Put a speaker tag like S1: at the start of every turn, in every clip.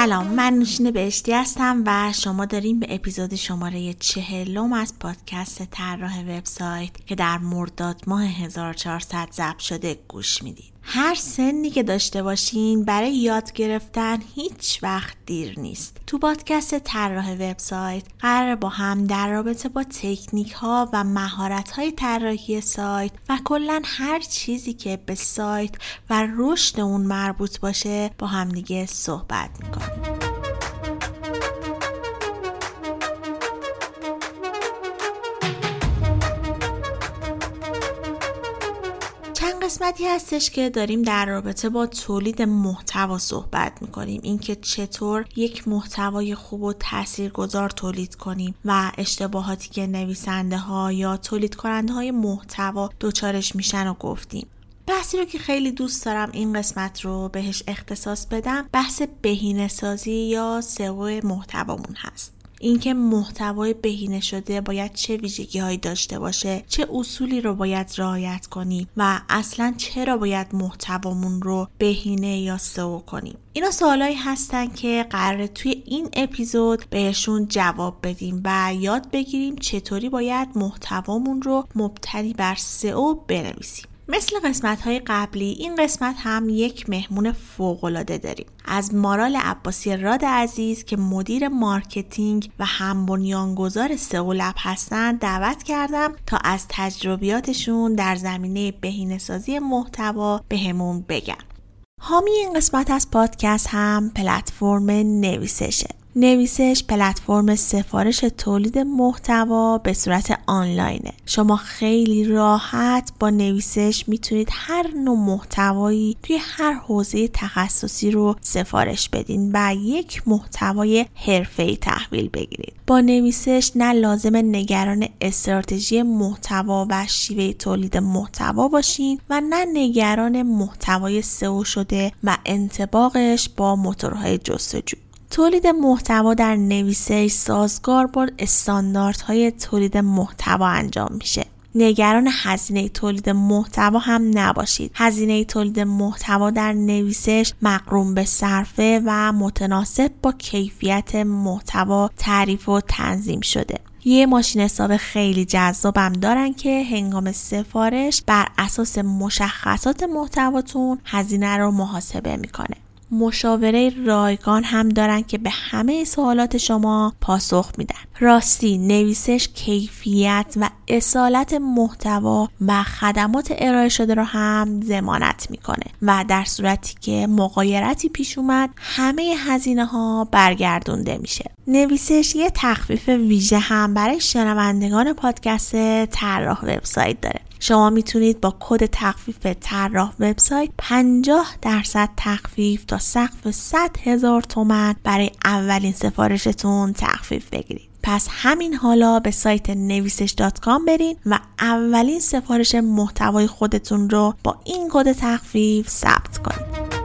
S1: سلام من نوشین بهشتی هستم و شما داریم به اپیزود شماره چهلم از پادکست طراح وبسایت که در مرداد ماه 1400 ضبط شده گوش می‌دید. هر سنی که داشته باشین برای یاد گرفتن هیچ وقت دیر نیست. تو پادکست طراح وبسایت قرار با هم در رابطه با تکنیک ها و مهارت های طراحی سایت و کلا هر چیزی که به سایت و رشد اون مربوط باشه با هم دیگه صحبت می‌کنیم. قسمتی هستش که داریم در رابطه با تولید محتوا صحبت می‌کنیم. اینکه چطور یک محتوای خوب و تاثیرگذار تولید کنیم و اشتباهاتی که نویسنده ها یا تولید کننده های محتوا دچارش میشن و گفتیم. بحثی رو که خیلی دوست دارم این قسمت رو بهش اختصاص بدم بحث بهینه سازی یا SEO محتوامون هست. اینکه محتوای بهینه شده باید چه ویژگی هایی داشته باشه چه اصولی رو باید رعایت کنیم و اصلا چرا باید محتوامون رو بهینه یا SEO کنیم. اینا سوالایی هستن که قراره توی این اپیزود بهشون جواب بدیم و یاد بگیریم چطوری باید محتوامون رو مبتنی بر SEO بنویسیم. مثل قسمت های قبلی این قسمت هم یک مهمون فوقالعاده داریم. از مارال عباسی راد عزیز که مدیر marketing و هم بنیانگذار سئو لب هستن دعوت کردم تا از تجربیاتشون در زمینه بهینه‌سازی محتوا بهمون بگن. حامی این قسمت از پادکست هم پلتفرم نویسشه. نویسش پلتفرم سفارش تولید محتوا به صورت آنلاینه. شما خیلی راحت با نویسش می‌تونید هر نوع محتوایی توی هر حوزه تخصصی رو سفارش بدین و یک محتوای حرفه‌ای تحویل بگیرید. با نویسش نه لازم نگران استراتژی محتوا و شیوه تولید محتوا باشین و نه نگران محتوای سئو شده و انطباقش با موتورهای جستجو. تولید محتوا در نویسش سازگار با استانداردهای تولید محتوا انجام میشه. نگران هزینه تولید محتوا هم نباشید. هزینه تولید محتوا در نویسش مقروم به صرفه و متناسب با کیفیت محتوا تعریف و تنظیم شده. یه ماشین حساب خیلی جذابم دارن که هنگام سفارش بر اساس مشخصات محتواتون هزینه رو محاسبه می‌کنه. مشاوره رایگان هم دارن که به همه سوالات شما پاسخ میدن. راستی نویسش کیفیت و اصالت محتوا و خدمات ارائه شده رو هم ضمانت می‌کنه و در صورتی که مقایرتی پیش اومد همه هزینه ها برگردونده میشه. نویسش یه تخفیف ویژه هم برای شنوندگان پادکست طراح وبسایت داره. شما می‌تونید با کد تخفیف طراح وبسایت 50 درصد تخفیف تا سقف 100 هزار تومن برای اولین سفارشتون تخفیف بگیرید. پس همین حالا به سایت نویسش برین و اولین سفارش محتوای خودتون رو با این کد تخفیف ثبت کنید.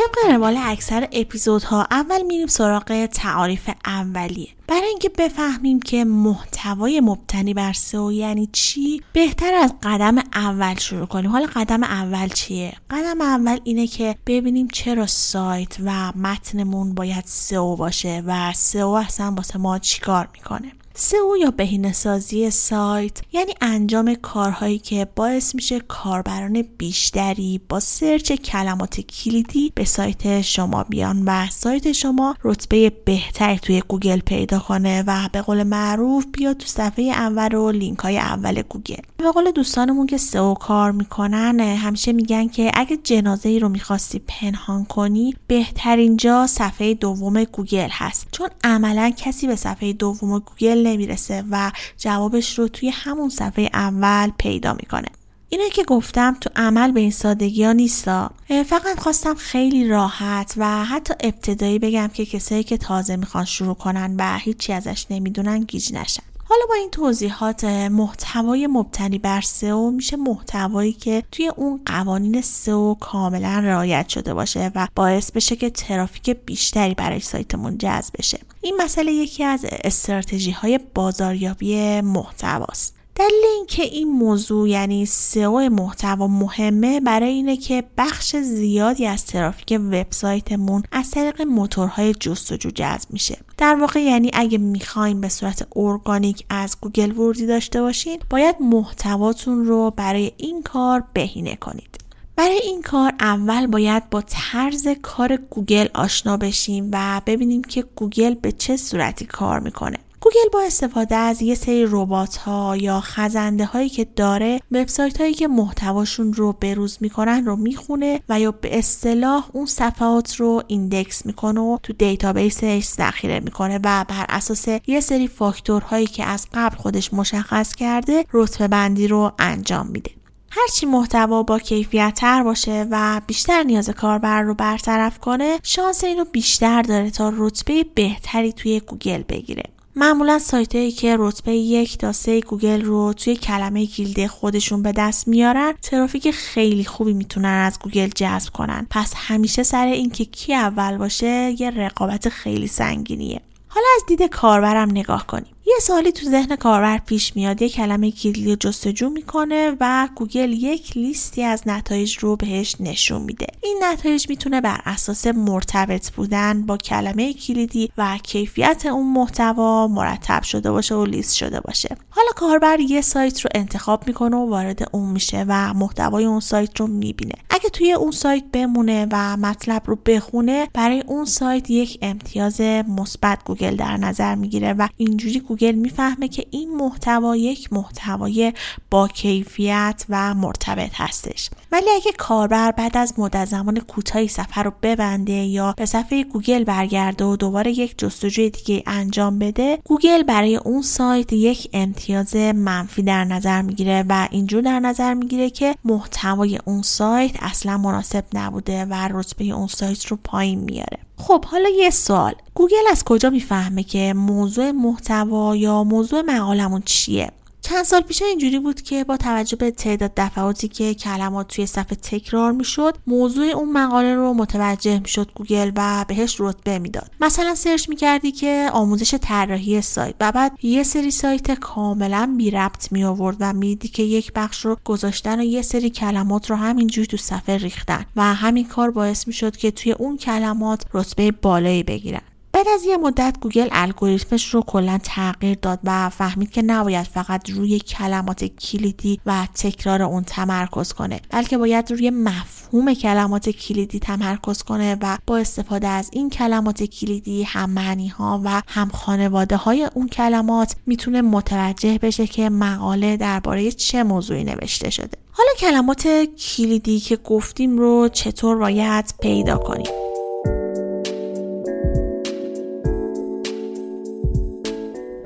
S1: طبق روال اکثر اپیزودها اول میریم سراغ تعاریف اولیه. برای اینکه بفهمیم که محتوای مبتنی بر سئو یعنی چی بهتر از قدم اول شروع کنیم. حالا قدم اول چیه؟ قدم اول اینه که ببینیم چرا سایت و متنمون باید سئو باشه و سئو اصلا واسه ما چیکار می‌کنه. سئو یا بهینه سازی سایت یعنی انجام کارهایی که باعث میشه کاربران بیشتری با سرچ کلمات کلیدی به سایت شما بیان و سایت شما رتبه بهتری توی گوگل پیدا کنه و به قول معروف بیاد تو صفحه اول و لینک های اول گوگل. به قول دوستانمون که SEO کار می‌کنن همیشه میگن که اگه جنازه ای رو می‌خواستی پنهان کنی بهترین جا صفحه دوم گوگل هست. چون عملا کسی به صفحه دوم گوگل نمی‌رسه و جوابش رو توی همون صفحه اول پیدا می‌کنه. اینه که گفتم تو عمل به این سادگی ها نیستا. فقط خواستم خیلی راحت و حتی ابتدایی بگم که کسایی که تازه می‌خوان شروع کنن و هیچی ازش نمی‌دونن گیج نشن. حالا با این توضیحات محتوای مبتنی بر سئو میشه محتوایی که توی اون قوانین سئو کاملا رعایت شده باشه و باعث بشه که ترافیک بیشتری برای سایتمون جذب بشه. این مسئله یکی از استراتژی های بازاریابی محتواست. دلیل اینکه این موضوع یعنی سئو محتوا مهمه برای اینه که بخش زیادی از ترافیک وبسایتمون از طریق موتورهای جستجو جذب میشه. در واقع یعنی اگه می‌خوایم به صورت ارگانیک از گوگل ورودی داشته باشین باید محتواتون رو برای این کار بهینه کنید. برای این کار اول باید با طرز کار گوگل آشنا بشیم و ببینیم که گوگل به چه صورتی کار می‌کنه. گوگل با استفاده از یه سری ربات ها یا خزنده هایی که داره وبسایت هایی که محتواشون رو بروز می‌کنن رو می‌خونه و یا به اصطلاح اون صفحات رو index می‌کنه و تو دیتابیسش ذخیره می‌کنه و بر اساس یه سری فاکتورهایی که از قبل خودش مشخص کرده رتبه بندی رو انجام میده. هرچی محتوا با کیفیت تر باشه و بیشتر نیاز کاربر رو برطرف کنه شانس اینو بیشتر داره تا رتبه بهتری توی گوگل بگیره. معمولا سایت هایی که رتبه یک تا سه گوگل رو توی کلمه کلیدی خودشون به دست میارن ترافیک خیلی خوبی می‌تونن از گوگل جذب کنن. پس همیشه سر اینکه کی اول باشه یه رقابت خیلی سنگینیه. حالا از دید کاربرم نگاه کنیم. یه سوالی تو ذهن کاربر پیش میاد. یه کلمه کلیدی جستجو می‌کنه و گوگل یک لیستی از نتایج رو بهش نشون میده. این نتایج می‌تونه بر اساس مرتبط بودن با کلمه کلیدی و کیفیت اون محتوا مرتب شده باشه و لیست شده باشه. حالا کاربر یه سایت رو انتخاب می‌کنه و وارد اون میشه و محتوای اون سایت رو می‌بینه. اگه توی اون سایت بمونه و مطلب رو بخونه برای اون سایت یک امتیاز مثبت گوگل در نظر می‌گیره و اینجوری گوگل می‌فهمه که این محتوا یک محتوای با کیفیت و مرتبط هستش. ولی اگه کاربر بعد از مدت زمان کوتاهی صفحه رو ببنده یا به صفحه گوگل برگرده و دوباره یک جستجوی دیگه انجام بده گوگل برای اون سایت یک امتیاز منفی در نظر می‌گیره و اینجور در نظر می‌گیره که محتوای اون سایت اصلا مناسب نبوده و رتبه اون سایت رو پایین میاره. خب حالا یه سوال. گوگل از کجا می‌فهمه که موضوع محتوا یا موضوع مقالمون چیه؟ چند سال پیش اینجوری بود که با توجه به تعداد دفعاتی که کلمات توی صفحه تکرار می‌شد موضوع اون مقاله رو متوجه می‌شد گوگل و بهش رتبه می‌داد. مثلا search می‌کردی که آموزش طراحی سایت و بعد یه سری سایت کاملا بی ربط می آورد و می‌دیدی که یک بخش رو گذاشتن و یه سری کلمات رو همینجوری تو صفحه ریختن و همین کار باعث می‌شد که توی اون کلمات رتبه بالایی بگیرن. بعد از یه مدت گوگل الگوریتمش رو کلا تغییر داد و فهمید که نباید فقط روی کلمات کلیدی و تکرار اون تمرکز کنه بلکه باید روی مفهوم کلمات کلیدی تمرکز کنه و با استفاده از این کلمات کلیدی هم معنی ها و هم خانواده های اون کلمات می‌تونه متوجه بشه که مقاله درباره چه موضوعی نوشته شده. حالا کلمات کلیدی که گفتیم رو چطور باید پیدا کنیم؟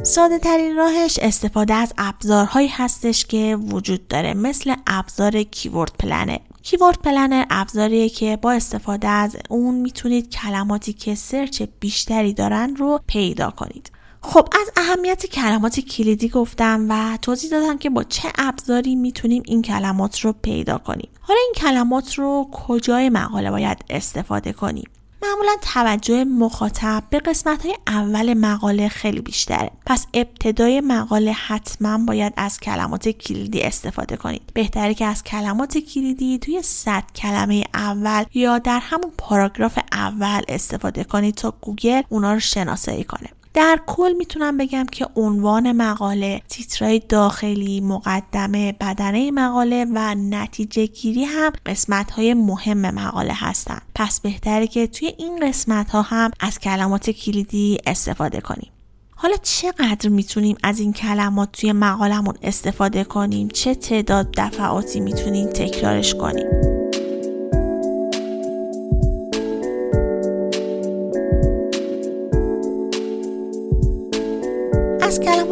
S1: ساده ترین راهش استفاده از ابزارهایی هستش که وجود داره مثل ابزار Keyword Planner. Keyword Planner ابزاریه که با استفاده از اون می‌تونید کلماتی که search بیشتری دارن رو پیدا کنید. خب از اهمیت کلمات کلیدی گفتم و توضیح دادم که با چه ابزاری می‌تونیم این کلمات رو پیدا کنیم. حالا این کلمات رو کجای مقاله باید استفاده کنیم؟ معمولا توجه مخاطب به قسمت های اول مقاله خیلی بیشتره. پس ابتدای مقاله حتما باید از کلمات کلیدی استفاده کنید. بهتره که از کلمات کلیدی توی صد کلمه اول یا در همون پاراگراف اول استفاده کنید تا گوگل اونا رو شناسایی کنه. در کل می‌تونم بگم که عنوان مقاله، تیترهای داخلی، مقدمه، بدنه مقاله و نتیجه گیری هم قسمت های مهم مقاله هستن. پس بهتره که توی این قسمت ها هم از کلمات کلیدی استفاده کنیم. حالا چقدر می‌تونیم از این کلمات توی مقالمون استفاده کنیم؟ چه تعداد دفعاتی می‌تونیم تکرارش کنیم؟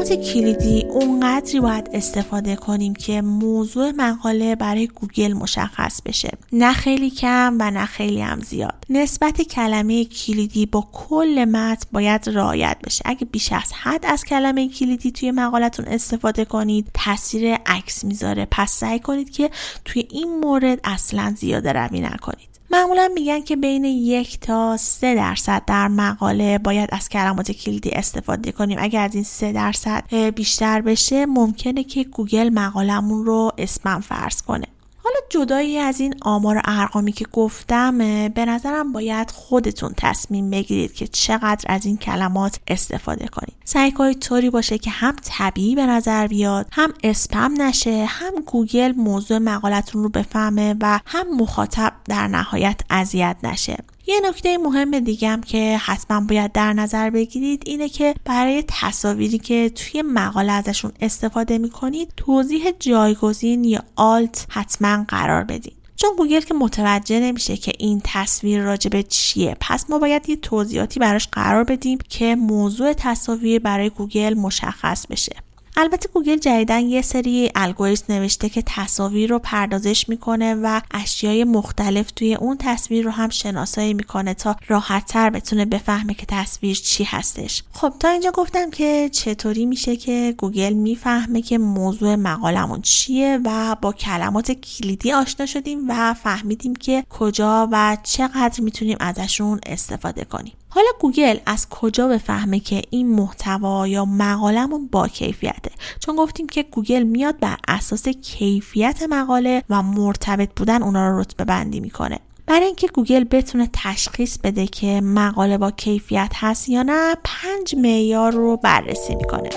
S1: کلمات کلیدی اونقدری باید استفاده کنیم که موضوع مقاله برای گوگل مشخص بشه؟ نه خیلی کم و نه خیلی هم زیاد. نسبت کلمه کلیدی با کل متن باید رعایت بشه. اگه بیش از حد از کلمه کلیدی توی مقالتون استفاده کنید تاثیر عکس می‌ذاره. پس سعی کنید که توی این مورد اصلا زیاده روی نکنید. معمولا میگن که بین یک تا سه درصد در مقاله باید از کلمات کلیدی استفاده کنیم. اگر از این سه درصد بیشتر بشه ممکنه که گوگل مقالمون رو اسمم فرض کنه. حالا جدایی از این آمار و ارقامی که گفتم به نظرم باید خودتون تصمیم بگیرید که چقدر از این کلمات استفاده کنید. سعی کنید طوری باشه که هم طبیعی به نظر بیاد هم اسپم نشه هم گوگل موضوع مقالتون رو بفهمه و هم مخاطب در نهایت اذیت نشه. یه نکته مهم دیگم که حتما باید در نظر بگیرید اینه که برای تصاویری که توی مقاله ازشون استفاده می‌کنید توضیح جایگزین یا alt حتما قرار بدین. چون گوگل که متوجه نمیشه که این تصویر راجع به چیه پس ما باید یه توضیحاتی براش قرار بدیم که موضوع تصاویر برای گوگل مشخص بشه. البته گوگل جدیدا یه سری الگوریتم نوشته که تصاویر رو پردازش می‌کنه و اشیای مختلف توی اون تصویر رو هم شناسایی می‌کنه تا راحتتر بتونه بفهمه که تصویر چی هستش. خب تا اینجا گفتم که چطوری میشه که گوگل می‌فهمه که موضوع مقالمون چیه و با کلمات کلیدی آشنا شدیم و فهمیدیم که کجا و چقدر می‌تونیم ازشون استفاده کنیم. حالا گوگل از کجا بفهمه که این محتوا یا مقالمون با کیفیته؟ چون گفتیم که گوگل میاد بر اساس کیفیت مقاله و مرتبط بودن اونا رو رتبه بندی می‌کنه. برای اینکه گوگل بتونه تشخیص بده که مقاله با کیفیت هست یا نه پنج معیار رو بررسی می‌کنه.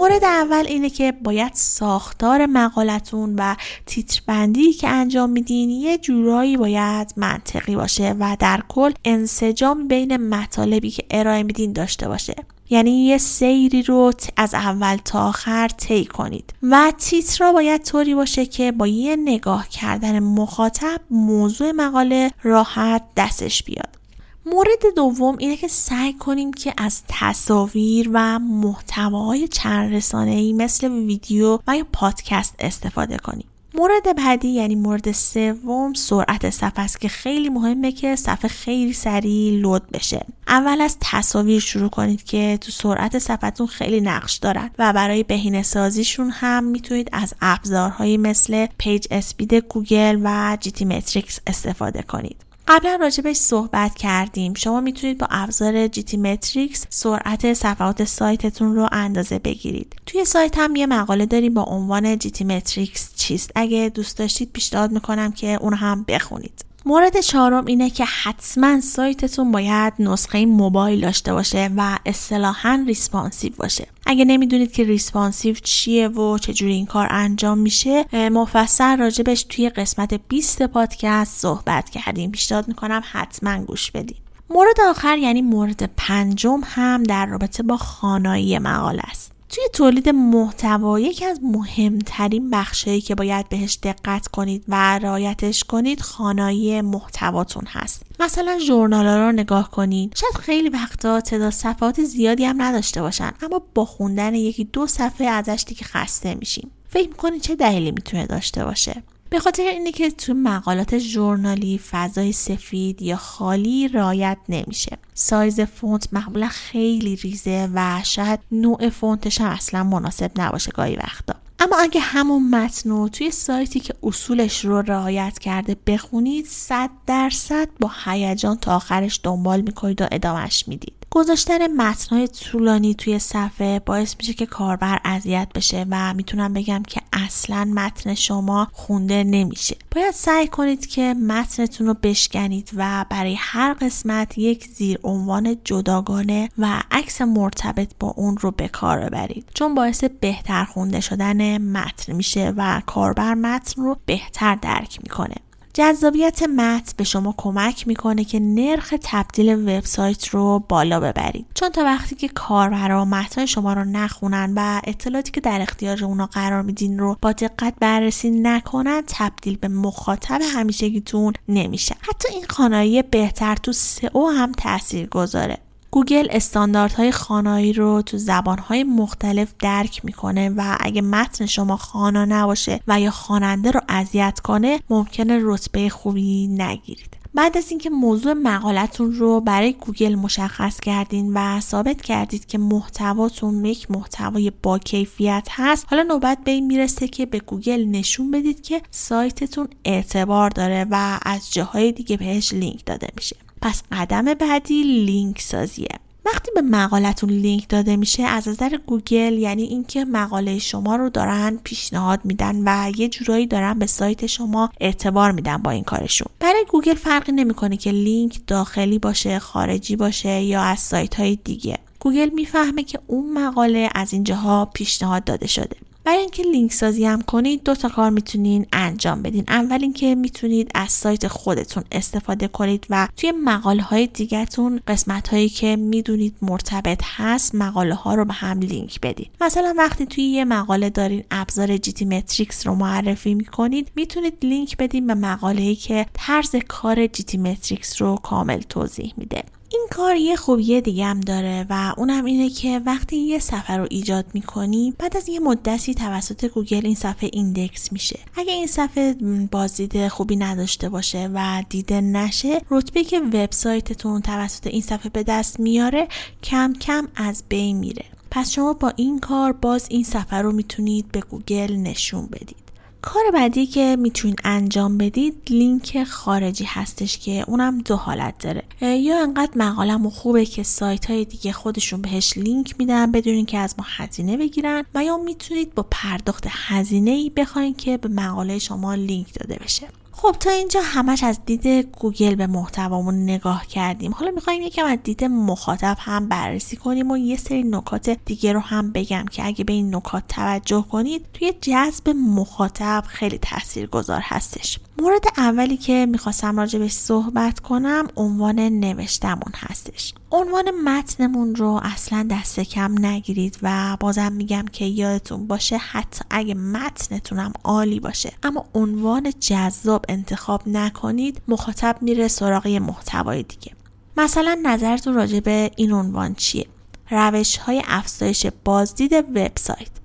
S1: مورد اول اینه که باید ساختار مقالتون و تیتربندی که انجام میدین یه جورایی باید منطقی باشه و در کل انسجام بین مطالبی که ارائه میدین داشته باشه. یعنی یه سیری رو از اول تا آخر طی کنید. و تیتر باید طوری باشه که با یه نگاه کردن مخاطب موضوع مقاله راحت دستش بیاد. مورد دوم اینه که سعی کنیم که از تصاویر و محتواهای چند رسانه ای مثل ویدیو و یا پادکست استفاده کنیم. مورد بعدی یعنی مورد سوم سرعت صفحه است که خیلی مهمه که صفحه خیلی سریع load بشه. اول از تصاویر شروع کنید که تو سرعت صفحتون خیلی نقش دارن و برای بهینه سازیشون هم می‌تونید از ابزارهایی مثل Page Speed گوگل و GTmetrix استفاده کنید. قبلا راجبش صحبت کردیم. شما می‌تونید با ابزار GTmetrix سرعت صفحات سایتتون رو اندازه بگیرید. توی سایت هم یه مقاله داریم با عنوان GTmetrix چیست. اگه دوست داشتید پیشنهاد می‌کنم که اون هم بخونید. مورد چهارم اینه که حتما سایتتون باید نسخه موبایل داشته باشه و اصطلاحا responsive باشه. اگه نمی‌دونید که responsive چیه و چجوری این کار انجام میشه مفصل راجبش توی قسمت 20 پادکست صحبت کردیم. پیشنهاد می‌کنم حتما گوش بدید مورد آخر یعنی مورد پنجم هم در رابطه با خوانایی مقاله است. توی تولید محتوا یکی از مهمترین بخشهایی که باید بهش دقت کنید و رعایتش کنید خوانایی محتواتون هست. مثلا ژورنال رو نگاه کنید. شاید خیلی وقتا تعداد صفحات زیادی هم نداشته باشن اما با خوندن یکی دو صفحه ازش دیگه خسته میشیم. فکر می‌کنید چه دلیلی می‌تونه داشته باشه؟ به خاطر اینه که تو مقالات ژورنالی فضای سفید یا خالی رعایت نمیشه. سایز فونت معمولا خیلی ریزه و شاید نوع فونتش هم اصلا مناسب نباشه گاهی وقتا. اما اگه همون متن رو توی سایتی که اصولش رو رعایت کرده بخونید صد درصد با هیجان تا آخرش دنبال می‌کنید و ادامهش می‌دید. گذاشتن متنهای طولانی توی صفحه باعث میشه که کاربر اذیت بشه و می‌تونم بگم که اصلا متن شما خونده نمیشه. باید سعی کنید که متنتون رو بشکنید و برای هر قسمت یک زیر عنوان جداگانه و عکس مرتبط با اون رو به کار ببرید. چون باعث بهتر خونده شدن متن میشه و کاربر متن رو بهتر درک می‌کنه. جذابیت متن به شما کمک می‌کنه که نرخ تبدیل وبسایت رو بالا ببرید. چون تا وقتی که کاربرا متن شما رو نخونن و اطلاعاتی که در اختیار اونا قرار میدین رو با دقت بررسی نکنن تبدیل به مخاطب همیشگیتون نمیشه. حتی این خانایی بهتر تو سئو هم تاثیر گذاره گوگل استانداردهای خوانایی رو تو زبانهای مختلف درک می‌کنه و اگه متن شما خوانا نباشه و یا خواننده رو اذیت کنه ممکنه رتبه خوبی نگیرید. بعد از اینکه موضوع مقالتون رو برای گوگل مشخص کردین و ثابت کردید که محتواتون یک محتوای با کیفیت هست حالا نوبت به این می‌رسه که به گوگل نشون بدید که سایتتون اعتبار داره و از جاهای دیگه بهش لینک داده میشه. پس قدم بعدی لینک سازیه. وقتی به مقالتون لینک داده میشه از نظر گوگل یعنی اینکه مقاله شما رو دارن پیشنهاد میدن و یه جورایی دارن به سایت شما اعتبار میدن با این کارشون. برای گوگل فرقی نمی‌کنه که لینک داخلی باشه خارجی باشه یا از سایت های دیگه. گوگل می‌فهمه که اون مقاله از اینجاها پیشنهاد داده شده. برای اینکه لینک سازی هم کنید دو تا کار می‌تونین انجام بدین. اول اینکه می‌تونید از سایت خودتون استفاده کنید و توی مقاله های دیگهتون قسمت هایی که می‌دونید مرتبط هست مقاله ها رو به هم لینک بدین. مثلا وقتی توی یه مقاله دارین ابزار GTmetrix رو معرفی می‌کنید می‌تونید لینک بدین به مقاله که طرز کار GTmetrix رو کامل توضیح میده. این کار یه خوبی دیگه هم داره و اونم اینه که وقتی یه صفحه رو ایجاد می‌کنی بعد از یه مدتی توسط گوگل این صفحه index میشه. اگه این صفحه بازدید خوبی نداشته باشه و دیده نشه رتبه که وبسایتتون توسط این صفحه به دست میاره کم کم از بین میره. پس شما با این کار باز این صفحه رو می‌تونید به گوگل نشون بدید. کار بعدی که می‌تونید انجام بدید لینک خارجی هستش که اونم دو حالت داره. یا انقدر مقالم خوبه که سایت های دیگه خودشون بهش لینک میدن بدون اینکه از ما هزینه بگیرن و یا می‌تونید با پرداخت هزینه ای بخواین که به مقاله شما لینک داده بشه. خب تا اینجا همش از دید گوگل به محتوامون نگاه کردیم. حالا می‌خوایم یکم از دید مخاطب هم بررسی کنیم و یه سری نکات دیگه رو هم بگم که اگه به این نکات توجه کنید توی جذب مخاطب خیلی تاثیرگذار هستش. مورد اولی که می‌خواستم راجبش صحبت کنم عنوان نوشتمون هستش. عنوان متنمون رو اصلا دست کم نگیرید و بازم میگم که یادتون باشه حتی اگه متنتونم عالی باشه. اما عنوان جذاب انتخاب نکنید مخاطب میره سراغ محتوای دیگه. مثلا نظرتون راجع به این عنوان چیه؟ روش های افزایش بازدید وبسایت.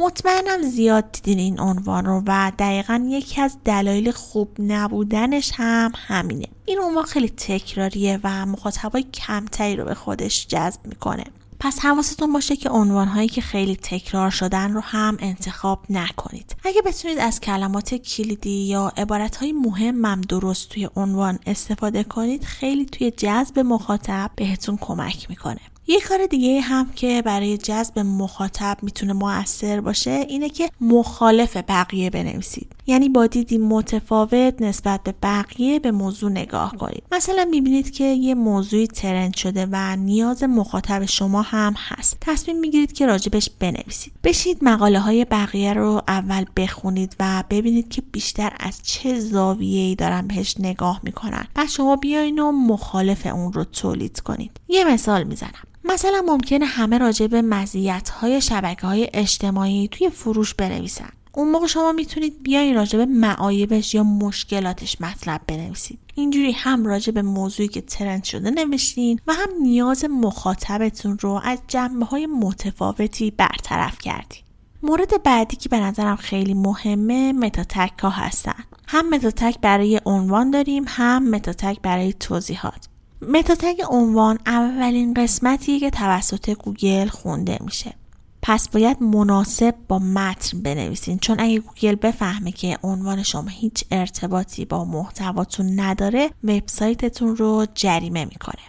S1: مطمئنم زیاد دیدین این عنوان رو و دقیقا یکی از دلایل خوب نبودنش هم همینه این عنوان خیلی تکراریه و مخاطبای کمتری رو به خودش جذب می‌کنه پس حواستون باشه که عنوانهایی که خیلی تکرار شدن رو هم انتخاب نکنید. اگه بتونید از کلمات کلیدی یا عبارتهای مهمم درست توی عنوان استفاده کنید خیلی توی جذب مخاطب بهتون کمک می‌کنه. یه کار دیگه هم که برای جذب مخاطب می‌تونه موثر باشه اینه که مخالف بقیه بنویسید. یعنی با دیدی متفاوت نسبت به بقیه به موضوع نگاه کنید. مثلا می‌بینید که یه موضوعی ترند شده و نیاز مخاطب شما هم هست. تصمیم می‌گیرید که راجبش بنویسید. بشید مقاله های بقیه رو اول بخونید و ببینید که بیشتر از چه زاویه ای دارن بهش نگاه می‌کنن. و شما بیاین و مخالف اون رو تولید کنید. یه مثال می‌زنم. مثلا ممکنه همه راجع به مزیت های شبکه های اجتماعی توی فروش بنویسن. اون موقع شما می‌تونید بیاین راجع به معایبش یا مشکلاتش مطلب بنویسید. اینجوری هم راجع به موضوعی که ترند شده نوشتین و هم نیاز مخاطبتون رو از جنبه های متفاوتی برطرف کردین. مورد بعدی که به نظرم خیلی مهمه متاتک ها هستن. هم متاتک برای عنوان داریم هم متاتک برای توضیحات. meta tag عنوان اولین قسمتیه که توسط گوگل خونده میشه. پس باید مناسب با متن بنویسین. چون اگه گوگل بفهمه که عنوان شما هیچ ارتباطی با محتواتون نداره وبسایتتون رو جریمه می‌کنه.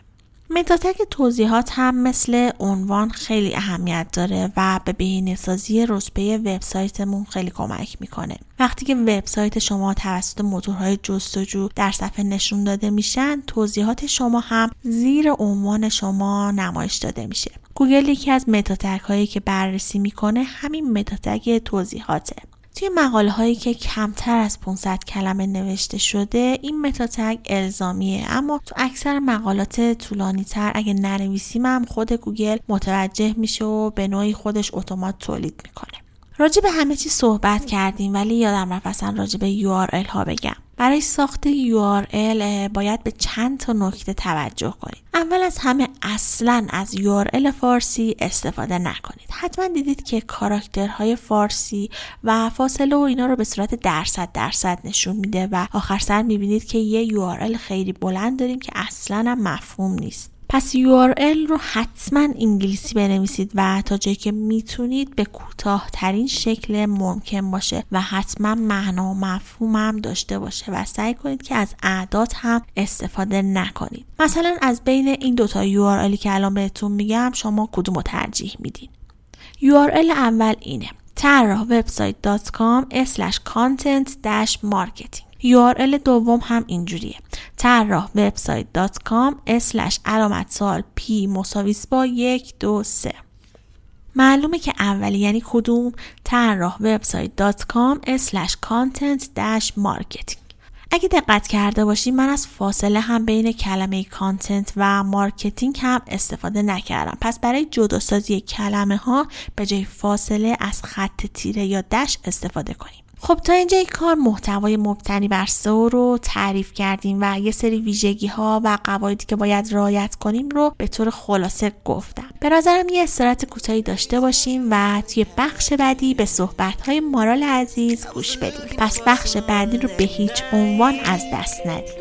S1: meta tag توضیحات هم مثل عنوان خیلی اهمیت داره و به بهینه‌سازی رتبه وبسایتمون خیلی کمک می‌کنه. وقتی که وبسایت شما توسط موتورهای جستجو در صفحه نشون داده میشن، توضیحات شما هم زیر عنوان شما نمایش داده میشه. گوگل یکی از meta tag هایی که بررسی می‌کنه همین meta tag توضیحاته. توی مقاله هایی که کمتر از 500 کلمه نوشته شده این متاتگ الزامیه. اما تو اکثر مقالات طولانی تر اگه ننویسیم هم خود گوگل متوجه میشه و به نوعی خودش اتومات تولید می‌کنه. راجع به همه چی صحبت کردیم ولی یادم رفت اصلا راجع به URL ها بگم. برای ساخت URL باید به چند تا نکته توجه کنید. اول از همه اصلا از URL فارسی استفاده نکنید. حتما دیدید که کاراکترهای فارسی و فاصله و اینا رو به صورت درصد درصد نشون میده و آخر سر می‌بینید که یه URL خیلی بلند داریم که اصلا مفهوم نیست. پس URL رو حتما انگلیسی بنویسید و تا جایی که می‌تونید به کوتاه ترین شکل ممکن باشه و حتما معنا و مفهوم هم داشته باشه و سعی کنید که از اعداد هم استفاده نکنید. مثلا از بین این دوتا URLی که الان بهتون میگم شما کدوم رو ترجیح میدین؟ URL اول اینه. طراح website.com URL دوم هم اینجوریه. طراح website.com slash علامت سوال p مساویست با یک دو سه. معلومه که اولی یعنی کدوم؟ طراح website.com slash content dash marketing اگه دقت کرده باشید من از فاصله هم بین کلمه content و marketing هم استفاده نکردم. پس برای جداسازی کلمه ها به جای فاصله از خط تیره یا دش استفاده کنیم. خب تا اینجا یک کار محتوای مبتنی بر سئو رو تعریف کردیم و یه سری ویژگی ها و قواعدی که باید رعایت کنیم رو به طور خلاصه گفتم. به نظرم یه استراحت کوتاهی داشته باشیم و توی بخش بعدی به صحبت های مارال عزیز گوش بدیم. پس بخش بعدی رو به هیچ عنوان از دست ندیم.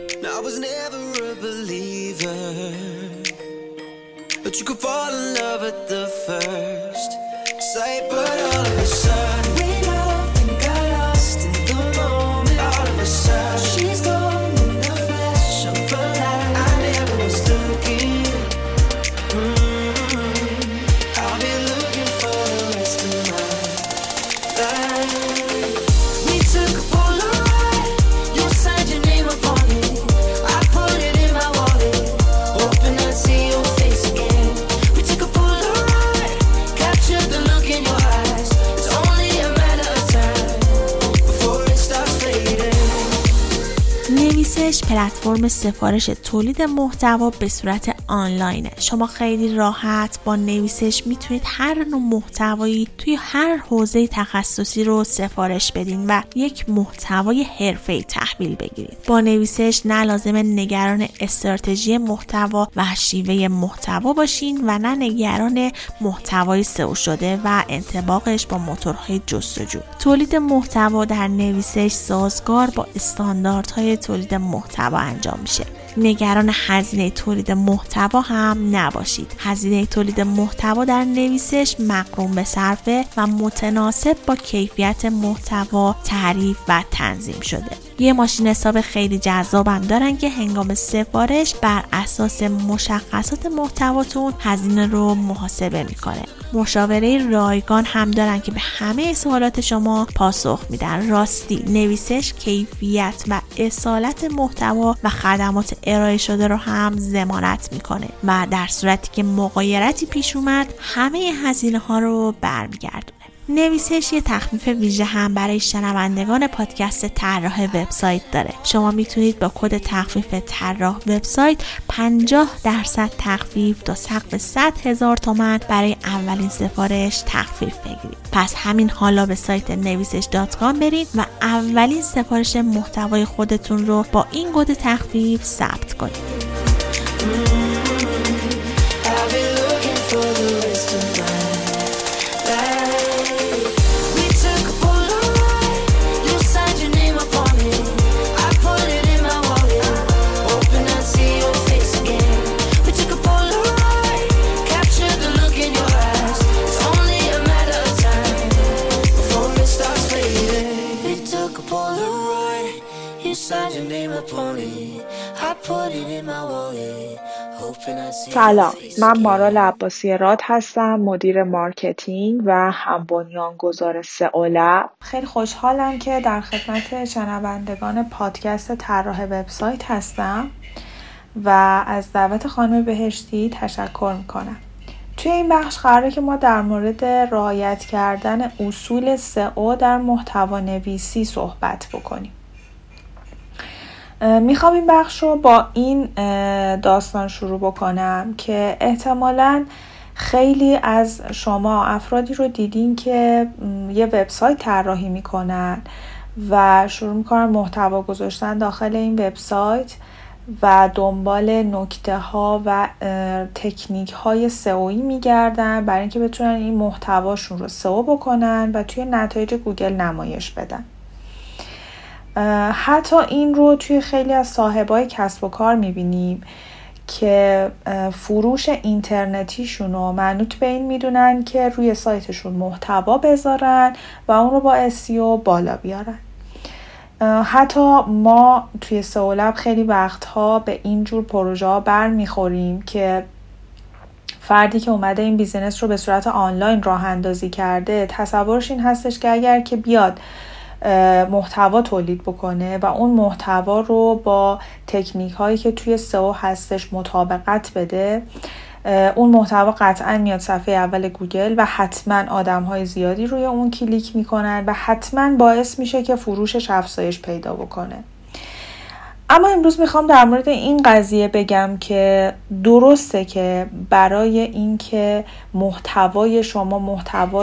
S1: پلتفرم سفارش تولید محتوا به صورت آنلاینه. شما خیلی راحت با نویسش می‌تونید هر نوع محتوایی توی هر حوزه تخصصی رو سفارش بدین و یک محتوای حرفه‌ای تحویل بگیرید. با نویسش نه لازم نگران استراتژی محتوا و شیوه محتوا باشین و نه نگران محتوای سئو شده و انطباقش با موتورهای جستجو. تولید محتوا در نویسش سازگار با استانداردهای تولید محتوا انجام میشه. نگران هزینه تولید محتوا هم نباشید. هزینه تولید محتوا در نویسش مقروم به صرفه و متناسب با کیفیت محتوا تعریف و تنظیم شده. یه ماشین حساب خیلی جذابم دارن که هنگام سفارش بر اساس مشخصات محتواتون هزینه رو محاسبه می‌کنه. مشاوره رایگان هم دارن که به همه سوالات شما پاسخ میدن. راستی نویسش کیفیت و اصالت محتوا و خدمات ارائه شده رو هم زمانت می‌کنه و در صورتی که مقایرتی پیش اومد همه هزینه ها رو برمیگردونه نویسش یه تخفیف ویژه هم برای شنوندگان پادکست طراح وبسایت داره. شما می‌تونید با کد تخفیف طراح وبسایت 50 درصد تخفیف تا سقف 100 هزار تومن برای اولین سفارش تخفیف بگیرید. پس همین حالا به سایت نویسش dot برید و اولین سفارش محتوای خودتون رو با این کد تخفیف ثبت کنید.
S2: سلام من مارال عباسی راد هستم مدیر marketing و هم گذار سئولب خیلی خوشحالم که در خدمت شنوندگان پادکست طراح وبسایت هستم و از دعوت خانم بهشتی تشکر می‌کنم. توی این بخش قراره که ما در مورد رعایت کردن اصول سئو در محتوا نویسی صحبت بکنیم. می‌خوام این بخش رو با این داستان شروع بکنم که احتمالا خیلی از شما افرادی رو دیدین که یه وبسایت طراحی می‌کنن و شروع می‌کنن محتوا گذاشتن داخل این وبسایت و دنبال نکته ها و تکنیک های سئویی میگردن برای اینکه بتونن این محتواشون رو سئو بکنن و توی نتایج گوگل نمایش بدن. حتی این رو توی خیلی از صاحبای کسب و کار می‌بینیم که فروش اینترنتیشون رو منوط به این می‌دونن که روی سایتشون محتوا بذارن و اون رو با سئو بالا بیارن. حتی ما توی سئولب خیلی وقتها به اینجور پروژه ها بر می‌خوریم که فردی که اومده این business رو به صورت آنلاین راه اندازی کرده تصورش این هستش که اگر که بیاد محتوا تولید بکنه و اون محتوا رو با تکنیک هایی که توی سئو هستش مطابقت بده. اون محتوا قطعا میاد صفحه اول گوگل و حتما آدم های زیادی روی اون کلیک می‌کنن و حتما باعث میشه که فروشش افزایش پیدا بکنه. اما امروز می‌خوام در مورد این قضیه بگم که درسته که برای اینکه محتوای شما محتوا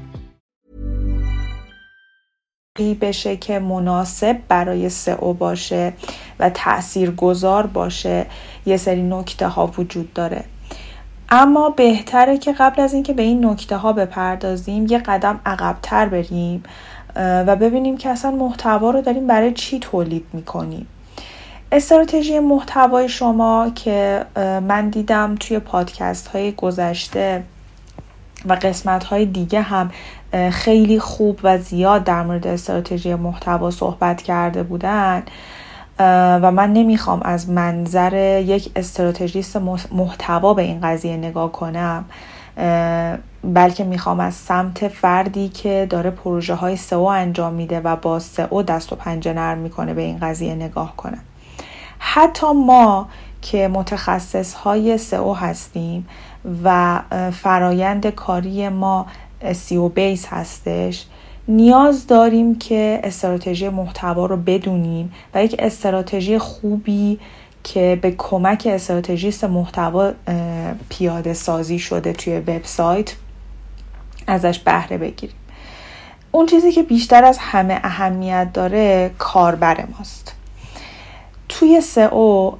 S2: بشه که مناسب برای سئو باشه و تاثیرگذار باشه یه سری نکته ها وجود داره. اما بهتره که قبل از اینکه به این نکته ها بپردازیم یه قدم عقبتر بریم و ببینیم که اصلا محتوا رو داریم برای چی تولید می‌کنیم. استراتژی محتوای شما که من دیدم توی پادکست های گذشته و قسمت های دیگه هم خیلی خوب و زیاد در مورد استراتژی محتوا صحبت کرده بودن و من نمی‌خوام از منظر یک استراتژیست محتوا به این قضیه نگاه کنم بلکه می‌خوام از سمت فردی که داره پروژه های سئو انجام میده و با سئو دست و پنجه نرم می‌کنه به این قضیه نگاه کنم. حتی ما که متخصص های سئو هستیم و فرایند کاری ما سیو بیس هستش. نیاز داریم که استراتژی محتوا رو بدونیم و یک استراتژی خوبی که به کمک استراتژیست محتوا پیاده سازی شده توی وبسایت ازش بهره بگیریم. اون چیزی که بیشتر از همه اهمیت داره کاربر ماست. توی سئو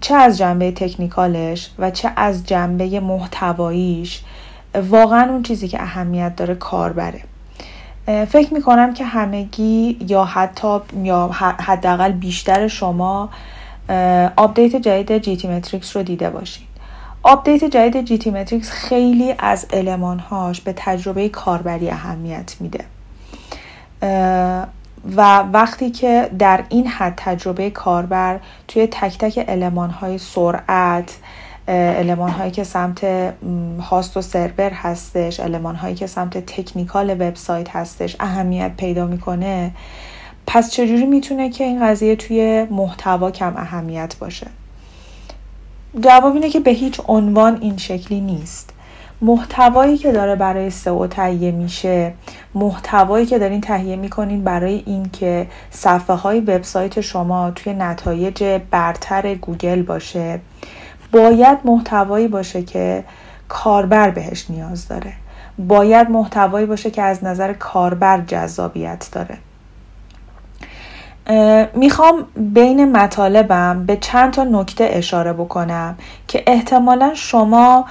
S2: چه از جنبه تکنیکالش و چه از جنبه محتواییش واقعا اون چیزی که اهمیت داره کاربره. فکر می‌کنم که همگی یا حتی یا حداقل بیشتر شما update جدید GTmetrix رو دیده باشید update جدید GTmetrix خیلی از المانهاش به تجربه کاربری اهمیت میده. و وقتی که در این حد تجربه کاربر توی تک تک المان های سرعت المان هایی که سمت host و سرور هستش المان هایی که سمت technical وبسایت هستش اهمیت پیدا می‌کنه. پس چجوری می‌تونه که این قضیه توی محتوا کم اهمیت باشه؟ جواب اینه که به هیچ عنوان این شکلی نیست. محتوایی که داره برای سئو تهیه میشه محتوایی که دارین تهیه می‌کنین برای اینکه صفحه های وبسایت شما توی نتایج برتر گوگل باشه. باید محتوایی باشه که کاربر بهش نیاز داره. باید محتوایی باشه که از نظر کاربر جذابیت داره. می‌خوام بین مطالبم به چند تا نکته اشاره بکنم که احتمالا شما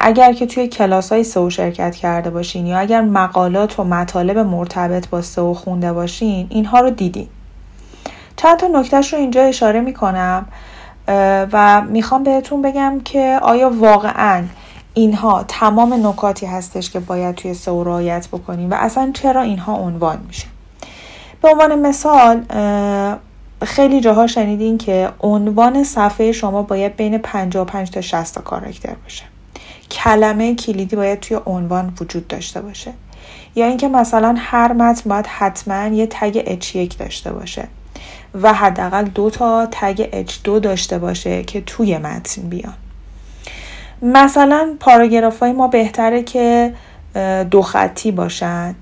S2: اگر که توی کلاس های سو شرکت کرده باشین یا اگر مقالات و مطالب مرتبط با سو خونده باشین اینها رو دیدین. چند تا نکتهش رو اینجا اشاره می‌کنم. و می‌خوام بهتون بگم که آیا واقعا اینها تمام نکاتی هستش که باید توی سو رعایت بکنیم و اصلا چرا اینها عنوان میشه؟ به عنوان مثال خیلی جاها شنیدین که عنوان صفحه شما باید بین 55 تا 60 تا کاراکتر باشه. کلمه کلیدی باید توی عنوان وجود داشته باشه. یا اینکه مثلا هر متن باید حتما یه تگ H1 داشته باشه. و حداقل دو تا تگ H2 داشته باشه که توی متن بیان. مثلا پاراگراف های ما بهتره که دو خطی باشن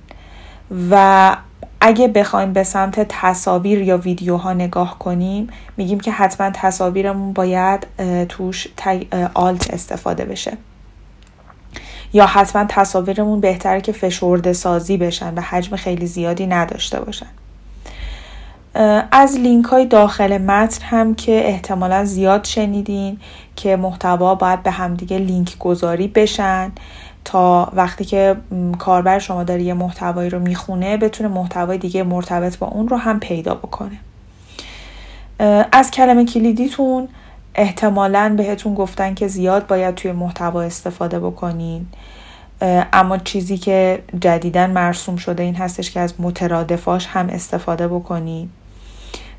S2: و اگه بخوایم به سمت تصاویر یا ویدیوها نگاه کنیم میگیم که حتما تصاویرمون باید توش آلت استفاده بشه. یا حتما تصاویرمون بهتره که فشرده سازی بشن و حجم خیلی زیادی نداشته باشن. از لینک های داخل متن هم که احتمالا زیاد شنیدین که محتوا باید به همدیگه لینک گذاری بشن تا وقتی که کاربر شما داره یه محتوایی رو می‌خونه بتونه محتوای دیگه مرتبط با اون رو هم پیدا بکنه. از کلمه کلیدیتون احتمالا بهتون گفتن که زیاد باید توی محتوا استفاده بکنین. اما چیزی که جدیدا مرسوم شده این هستش که از مترادفاش هم استفاده بکنین.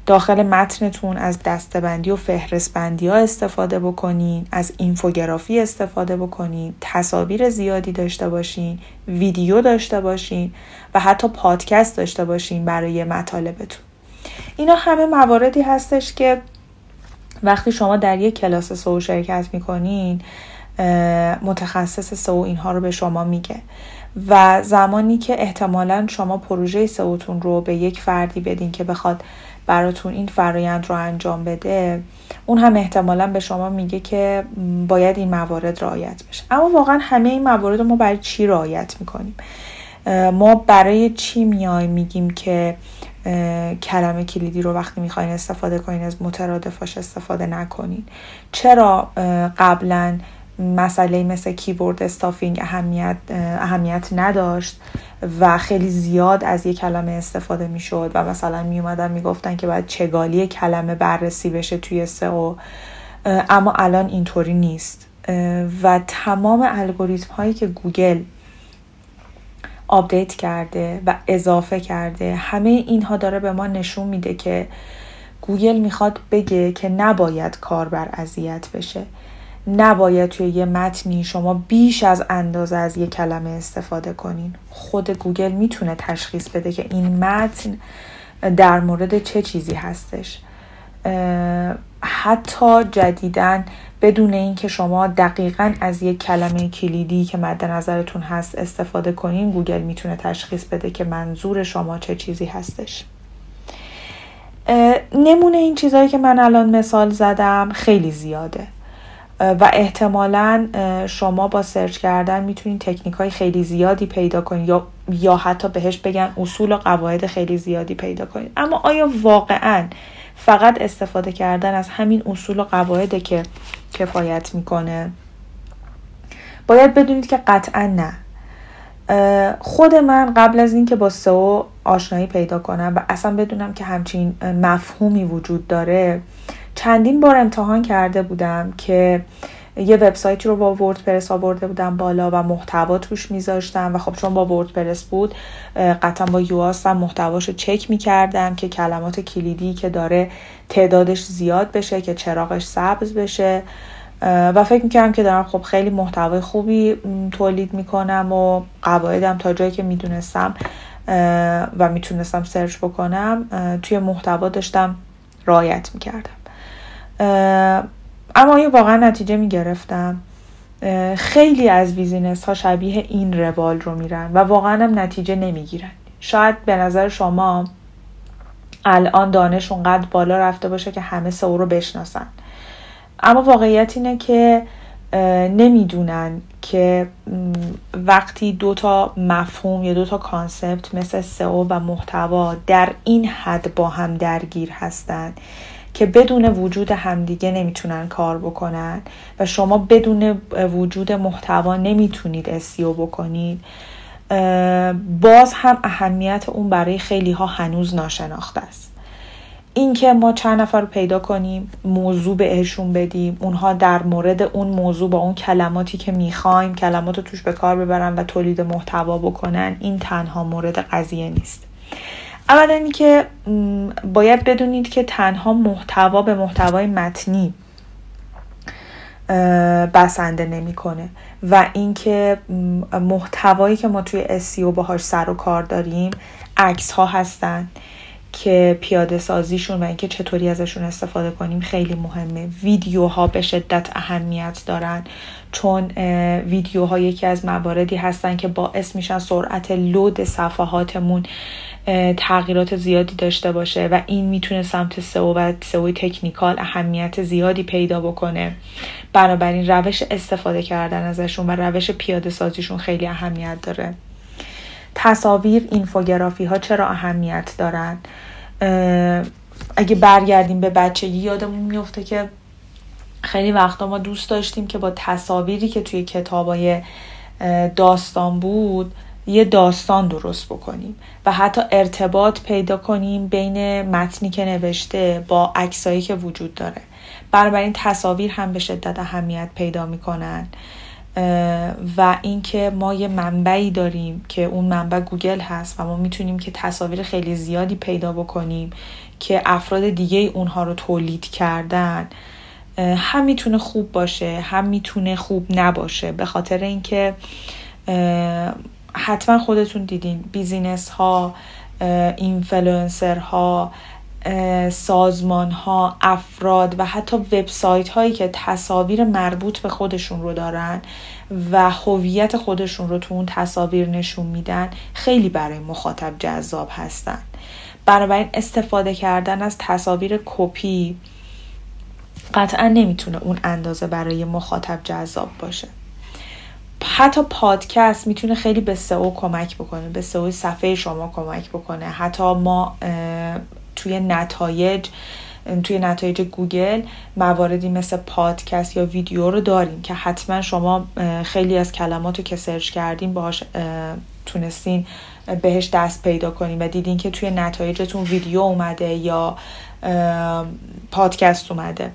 S2: داخل متنتون از دستبندی و فهرستبندی ها استفاده بکنین از اینفوگرافی استفاده بکنین تصاویر زیادی داشته باشین ویدیو داشته باشین و حتی پادکست داشته باشین برای مطالبتون. اینا همه مواردی هستش که وقتی شما در یک کلاس سو شرکت می‌کنین متخصص سو اینها رو به شما میگه و زمانی که احتمالا شما پروژه سوتون رو به یک فردی بدین که بخواد براتون این فرایند رو انجام بده اون هم احتمالا به شما میگه که باید این موارد رعایت بشه. اما واقعا همه این موارد رو ما برای چی رعایت می‌کنیم؟ ما برای چی میایم میگیم که کلمه کلیدی رو وقتی می‌خواین استفاده کنین از مترادفاش استفاده نکنین؟ چرا قبلا مسئله مثل کیبورد استافینگ اهمیت, اهمیت نداشت و خیلی زیاد از یک کلمه استفاده می‌شد و مثلا می اومدن می‌گفتن که باید چگالی کلمه بررسی بشه توی سئو اما الان اینطوری نیست. و تمام الگوریتم هایی که گوگل update کرده و اضافه کرده همه اینها داره به ما نشون میده که گوگل می‌خواد بگه که نباید کاربر اذیت بشه. نباید توی یه متنی شما بیش از اندازه از یه کلمه استفاده کنین. خود گوگل می‌تونه تشخیص بده که این متن در مورد چه چیزی هستش. حتی جدیدا بدون اینکه شما دقیقا از یک کلمه کلیدی که مد نظرتون هست استفاده کنین گوگل می‌تونه تشخیص بده که منظور شما چه چیزی هستش. نمونه این چیزهایی که من الان مثال زدم خیلی زیاده. و احتمالا شما با search کردن می‌تونید تکنیک های خیلی زیادی پیدا کنید یا, یا حتی بهش بگن اصول و قواعد خیلی زیادی پیدا کنید اما آیا واقعا فقط استفاده کردن از همین اصول و قواعد که کفایت می‌کنه؟ باید بدونید که قطعا نه. خود من قبل از اینکه با سئو آشنایی پیدا کنم و اصلا بدونم که همچین مفهومی وجود داره چندین بار امتحان کرده بودم که یه وبسایتی رو با وردپرس آورده بودم بالا و محتوا توش میذاشتم و خب چون با وردپرس بود قطعا با یواس هم محتواش رو چک می‌کردم که کلمات کلیدی که داره تعدادش زیاد بشه که چراغش سبز بشه. و فکر می‌کردم که دارم خب خیلی محتوای خوبی تولید می‌کنم و قواعدم تا جایی که می‌دونستم و می‌تونستم سرچ بکنم توی محتوا داشتم رایت می‌کردم. اما آیا واقعا نتیجه می‌گرفتم. خیلی از business ها شبیه این روال رو میرن و واقعا هم نتیجه نمی‌گیرن. شاید به نظر شما الان دانش اونقدر بالا رفته باشه که همه سئو رو بشناسن. اما واقعیت اینه که نمی‌دونن که وقتی دو تا مفهوم یا دو تا concept مثل سئو و محتوا در این حد با هم درگیر هستند که بدون وجود همدیگه نمی‌تونن کار بکنن و شما بدون وجود محتوا نمی‌تونید اسیو بکنید باز هم اهمیت اون برای خیلی ها هنوز ناشناخته است. اینکه ما چند نفر رو پیدا کنیم موضوع بهشون بدیم اونها در مورد اون موضوع با اون کلماتی که می‌خوایم کلمات رو توش به کار ببرن و تولید محتوا بکنن این تنها مورد قضیه نیست. اولا اینکه باید بدونید که تنها محتوا به محتوای متنی بسنده نمی‌کنه و اینکه محتوایی که ما توی SEO باهاش سر و کار داریم عکس ها هستن که پیاده سازیشون و اینکه چطوری ازشون استفاده کنیم خیلی مهمه. ویدیوها به شدت اهمیت دارن چون ویدیوها یکی از مواردی هستن که باعث میشن سرعت لود صفحاتمون تغییرات زیادی داشته باشه و این می‌تونه سمت سئو و سئو تکنیکال اهمیت زیادی پیدا بکنه. بنابراین روش استفاده کردن ازشون و روش پیاده سازیشون خیلی اهمیت داره. تصاویر اینفوگرافی ها چرا اهمیت دارن؟ اگه برگردیم به بچگی یادمون میفته که خیلی وقتا ما دوست داشتیم که با تصاویری که توی کتابای داستان بود یه داستان درست بکنیم و حتی ارتباط پیدا کنیم بین متنی که نوشته با عکسایی که وجود داره. بنابراین تصاویر هم به شدت اهمیت پیدا می‌کنن و اینکه ما یه منبعی داریم که اون منبع گوگل هست و ما می‌تونیم که تصاویر خیلی زیادی پیدا بکنیم که افراد دیگه اونها رو تولید کردن هم می‌تونه خوب باشه هم می‌تونه خوب نباشه. به خاطر اینکه حتما خودتون دیدین. business ها اینفلوئنسر ها سازمان ها افراد و حتی وبسایت هایی که تصاویر مربوط به خودشون رو دارن و هویت خودشون رو تو اون تصاویر نشون میدن خیلی برای مخاطب جذاب هستن. بنابراین استفاده کردن از تصاویر کپی قطعا نمی‌تونه اون اندازه برای مخاطب جذاب باشه. حتی پادکست می‌تونه خیلی به سئو کمک بکنه به سئو صفحه شما کمک بکنه. حتی ما توی نتایج توی نتایج گوگل مواردی مثل پادکست یا ویدیو رو داریم که حتما شما خیلی از کلمات رو که search کردین باهاش تونستین بهش دست پیدا کنیم و دیدین که توی نتایجتون ویدیو اومده یا پادکست اومده.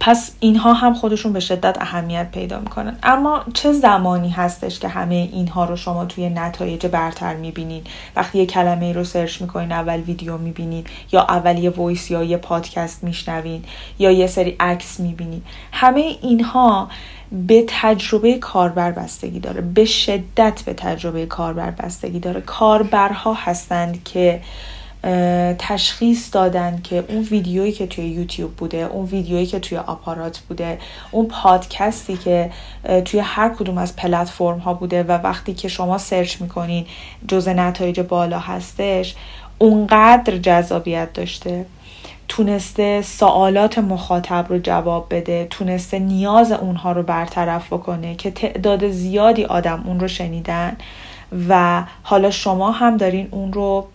S2: پس اینها هم خودشون به شدت اهمیت پیدا می‌کنن. اما چه زمانی هستش که همه اینها رو شما توی نتایج برتر می‌بینین؟ وقتی یه کلمه ای رو search می‌کنین اول ویدیو می‌بینین یا اول یه voice یا یه پادکست میشنوین یا یه سری عکس می‌بینین. همه اینها به تجربه کاربر بستگی داره. به شدت به تجربه کاربر بستگی داره. کاربرها هستند که تشخیص دادن که اون ویدیویی که توی یوتیوب بوده اون ویدیویی که توی آپارات بوده اون پادکستی که توی هر کدوم از پلتفرم ها بوده و وقتی که شما search می‌کنین جز نتایج بالا هستش اونقدر جذابیت داشته. تونسته سوالات مخاطب رو جواب بده تونسته نیاز اونها رو برطرف بکنه که تعداد زیادی آدم اون رو شنیدن و حالا شما هم دارین اون رو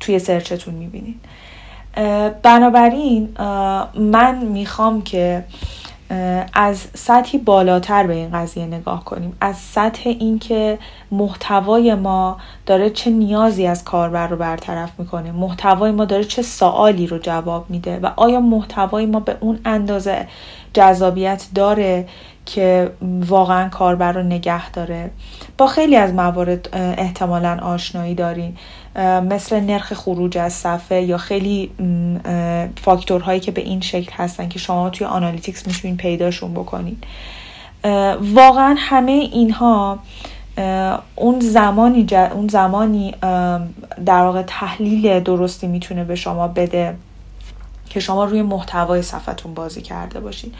S2: توی سرچتون می‌بینید بنابراین من می‌خوام که از سطحی بالاتر به این قضیه نگاه کنیم. از سطح اینکه محتوای ما داره چه نیازی از کاربر رو برطرف می‌کنه. محتوای ما داره چه سوالی رو جواب میده و آیا محتوای ما به اون اندازه جذابیت داره که واقعا کاربر رو نگه داره؟ با خیلی از موارد احتمالا آشنایی دارین. مثل نرخ خروج از صفحه یا خیلی فاکتورهایی که به این شکل هستن که شما توی Analytics می‌تونین پیداشون بکنین واقعا همه اینها اون زمانی اون زمانی در واقع تحلیل درستی می‌تونه به شما بده که شما روی محتوای صفحتون بازی کرده باشین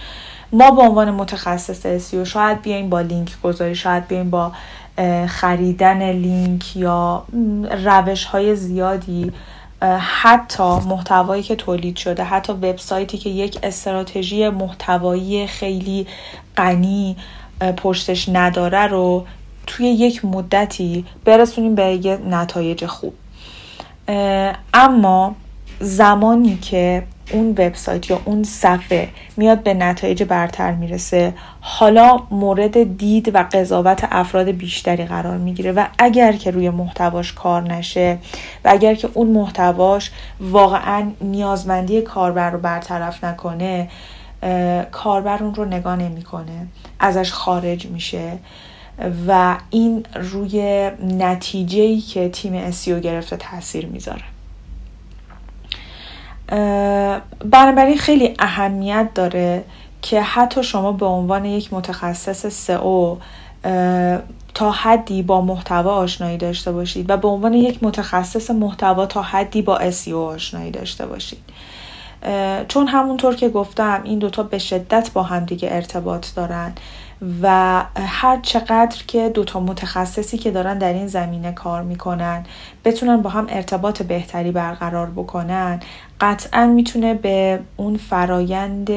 S2: ما به عنوان متخصص اسیو شاید بیایم با لینک گذاری شاید بیایم با خریدن لینک یا روش های زیادی حتی محتوایی که تولید شده حتی وبسایتی که یک استراتژی محتوایی خیلی غنی پشتش نداره رو توی یک مدتی برسونیم به یه نتایج خوب. اما زمانی که اون وبسایت یا اون صفحه میاد به نتایج برتر می‌رسه حالا مورد دید و قضاوت افراد بیشتری قرار می‌گیره و اگر که روی محتواش کار نشه و اگر که اون محتواش واقعا نیازمندی کاربر رو برطرف نکنه کاربر اون رو نگاه نمی‌کنه ازش خارج میشه و این روی نتیجه که تیم اسیو گرفته تاثیر می‌ذاره. بنابراین خیلی اهمیت داره که حتی شما به عنوان یک متخصص سئو تا حدی با محتوا آشنایی داشته باشید و به عنوان یک متخصص محتوا تا حدی با SEO آشنایی داشته باشید. چون همونطور که گفتم این دوتا به شدت با همدیگه ارتباط دارن و هر چقدر که دوتا متخصصی که دارن در این زمینه کار می‌کنن بتونن با هم ارتباط بهتری برقرار بکنن قطعا می‌تونه به اون فرایند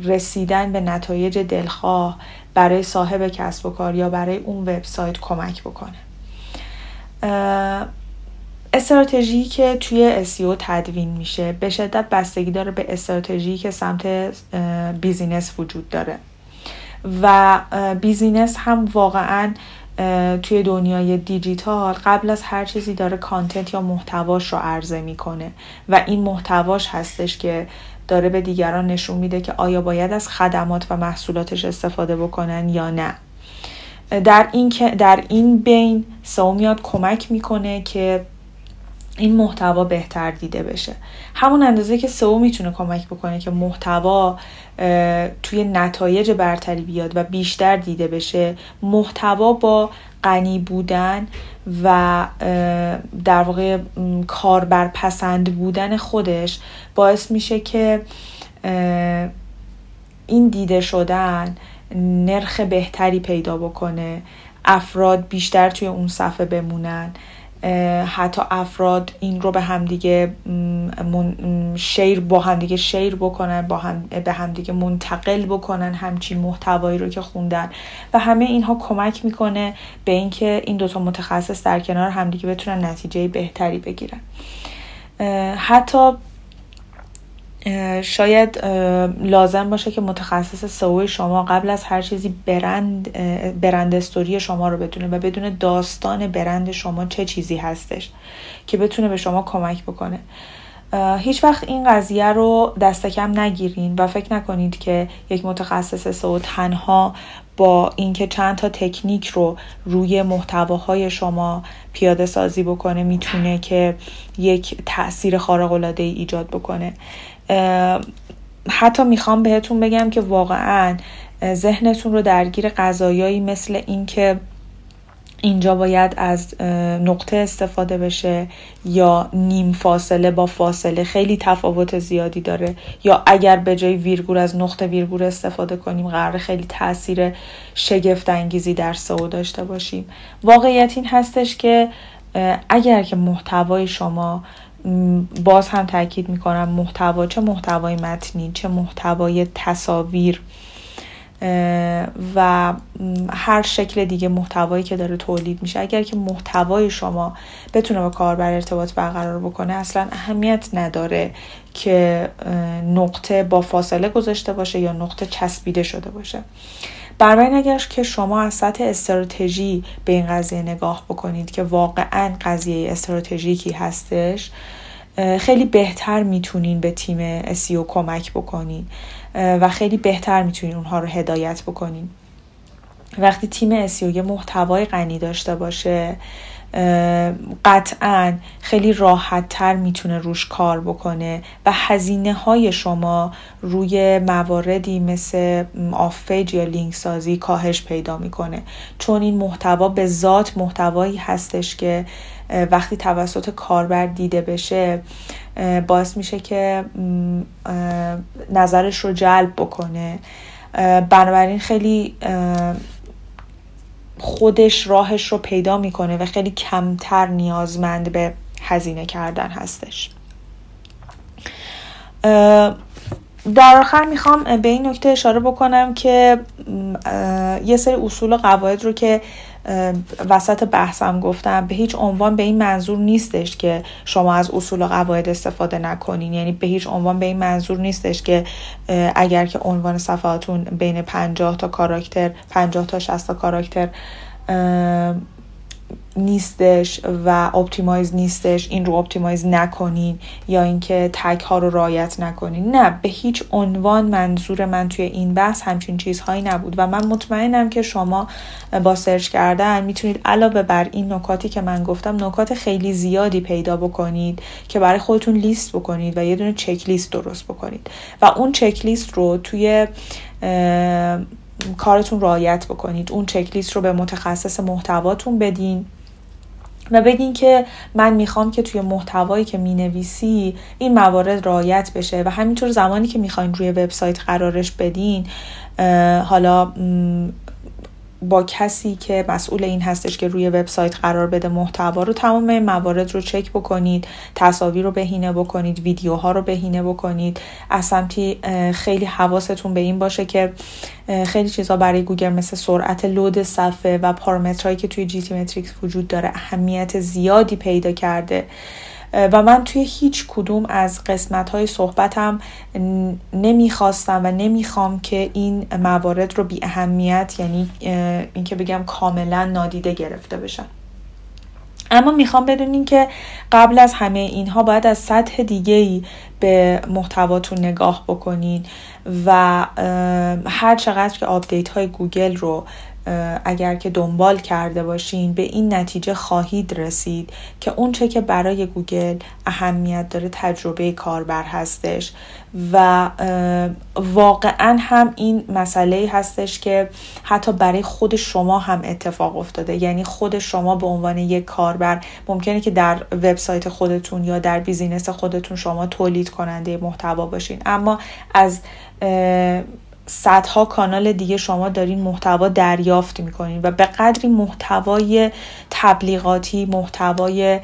S2: رسیدن به نتایج دلخواه برای صاحب کسب و کار یا برای اون وبسایت کمک بکنه. استراتژی که توی SEO تدوین میشه به شدت بستگی داره به استراتژی که سمت business وجود داره. و business هم واقعا توی دنیای دیجیتال قبل از هر چیزی داره content یا محتواش رو عرضه می‌کنه. و این محتواش هستش که داره به دیگران نشون میده که آیا باید از خدمات و محصولاتش استفاده بکنن یا نه. در این در این بین سو میاد کمک می‌کنه که این محتوا بهتر دیده بشه. همون اندازه که سئو می‌تونه کمک بکنه که محتوا توی نتایج برتری بیاد و بیشتر دیده بشه محتوا با غنی بودن و در واقع کاربر پسند بودن خودش باعث میشه که این دیده شدن نرخ بهتری پیدا بکنه افراد بیشتر توی اون صفحه بمونن. حتی افراد این رو به همدیگه شیر با همدیگه شیر بکنن با هم به همدیگه منتقل بکنن همچین محتوایی رو که خوندن. و همه اینها کمک می‌کنه به اینکه این دوتا متخصص در کنار همدیگه بتونن نتیجه بهتری بگیرن. حتی شاید لازم باشه که متخصص سئو شما قبل از هر چیزی برند برند استوری شما رو بدونه و بدون داستان برند شما چه چیزی هستش که بتونه به شما کمک بکنه. هیچ وقت این قضیه رو دست کم نگیرین و فکر نکنید که یک متخصص سئو تنها با اینکه چند تا تکنیک رو روی محتواهای شما پیاده سازی بکنه می‌تونه که یک تاثیر خارق العاده ای ایجاد بکنه. حتی می‌خوام بهتون بگم که واقعا ذهنتون رو درگیر قضایایی مثل اینکه اینجا باید از نقطه استفاده بشه یا نیم فاصله با فاصله خیلی تفاوت زیادی داره. یا اگر به جای ویرگول از نقطه ویرگول استفاده کنیم قرار خیلی تاثیر شگفت انگیزی در سئو داشته باشیم. واقعیت این هستش که اگر که محتوای شما باز هم تاکید می‌کنم محتوا چه محتوای متنی چه محتوای تصاویر و هر شکل دیگه محتوایی که داره تولید میشه. اگر که محتوای شما بتونه با کاربر ارتباط برقرار بکنه اصلا اهمیت نداره که نقطه با فاصله گذاشته باشه یا نقطه چسبیده شده باشه. بنابراین اگر که شما از سطح استراتژی به این قضیه نگاه بکنید که واقعا قضیه استراتژیکی هستش خیلی بهتر می‌تونین به تیم SEO کمک بکنین و خیلی بهتر می‌تونین اونها رو هدایت بکنین. وقتی تیم SEO یه محتوای غنی داشته باشه قطعا خیلی راحت تر می‌تونه روش کار بکنه و هزینه های شما روی مواردی مثل آف یا لینک سازی کاهش پیدا می‌کنه. چون این محتوا به ذات محتوایی هستش که وقتی توسط کاربر دیده بشه باعث میشه که نظرش رو جلب بکنه. بنابراین خیلی خودش راهش رو پیدا می‌کنه و خیلی کمتر نیازمند به هزینه کردن هستش. در آخر می‌خوام به این نکته اشاره بکنم که یه سری اصول و قواعد رو که وسط بحثم گفتم به هیچ عنوان به این منظور نیستش که شما از اصول و قواعد استفاده نکنین. یعنی به هیچ عنوان به این منظور نیستش که اگر که عنوان صفحاتون بین 50 تا کاراکتر 50 تا 60 تا کاراکتر نیستش و optimize نیستش این رو optimize نکنین یا اینکه tag ها رو رعایت نکنین. نه به هیچ عنوان منظور من توی این بحث همچین چیزهایی نبود و من مطمئنم که شما با search کردن می‌تونید علاوه بر این نکاتی که من گفتم نکات خیلی زیادی پیدا بکنید که برای خودتون لیست بکنید و یه دونه چک لیست درست بکنید. و اون چک لیست رو توی کارتون رعایت بکنید. اون چک لیست رو به متخصص محتواتون بدین و بگین که من می‌خوام که توی محتوایی که می‌نویسی این موارد رعایت بشه و همینطور زمانی که می‌خواین روی وبسایت قرارش بدین حالا با کسی که مسئول این هستش که روی وبسایت قرار بده محتوا رو تمام موارد رو چک بکنید تصاویر رو بهینه بکنید ویدیوها رو بهینه بکنید. از سمتی خیلی حواستون به این باشه که خیلی چیزها برای گوگل مثل سرعت load صفحه و پارامترهایی که توی GTmetrix وجود داره اهمیت زیادی پیدا کرده. و من توی هیچ کدوم از قسمت های صحبتم نمی‌خواستم و نمی‌خوام که این موارد رو بی اهمیت یعنی اینکه بگم کاملا نادیده گرفته بشن. اما می‌خوام بدونین که قبل از همه اینها باید از سطح دیگه ای به محتواتون نگاه بکنین و هر چقدر که update های گوگل رو اگر که دنبال کرده باشین به این نتیجه خواهید رسید که اونچه که برای گوگل اهمیت داره تجربه کاربر هستش. و واقعا هم این مسئله هستش که حتی برای خود شما هم اتفاق افتاده. یعنی خود شما به عنوان یک کاربر ممکنه که در وبسایت خودتون یا در بیزینس خودتون شما تولید کننده محتوا باشین. اما از صدها کانال دیگه شما دارین محتوا دریافت می‌کنین و به قدری محتوای تبلیغاتی محتوای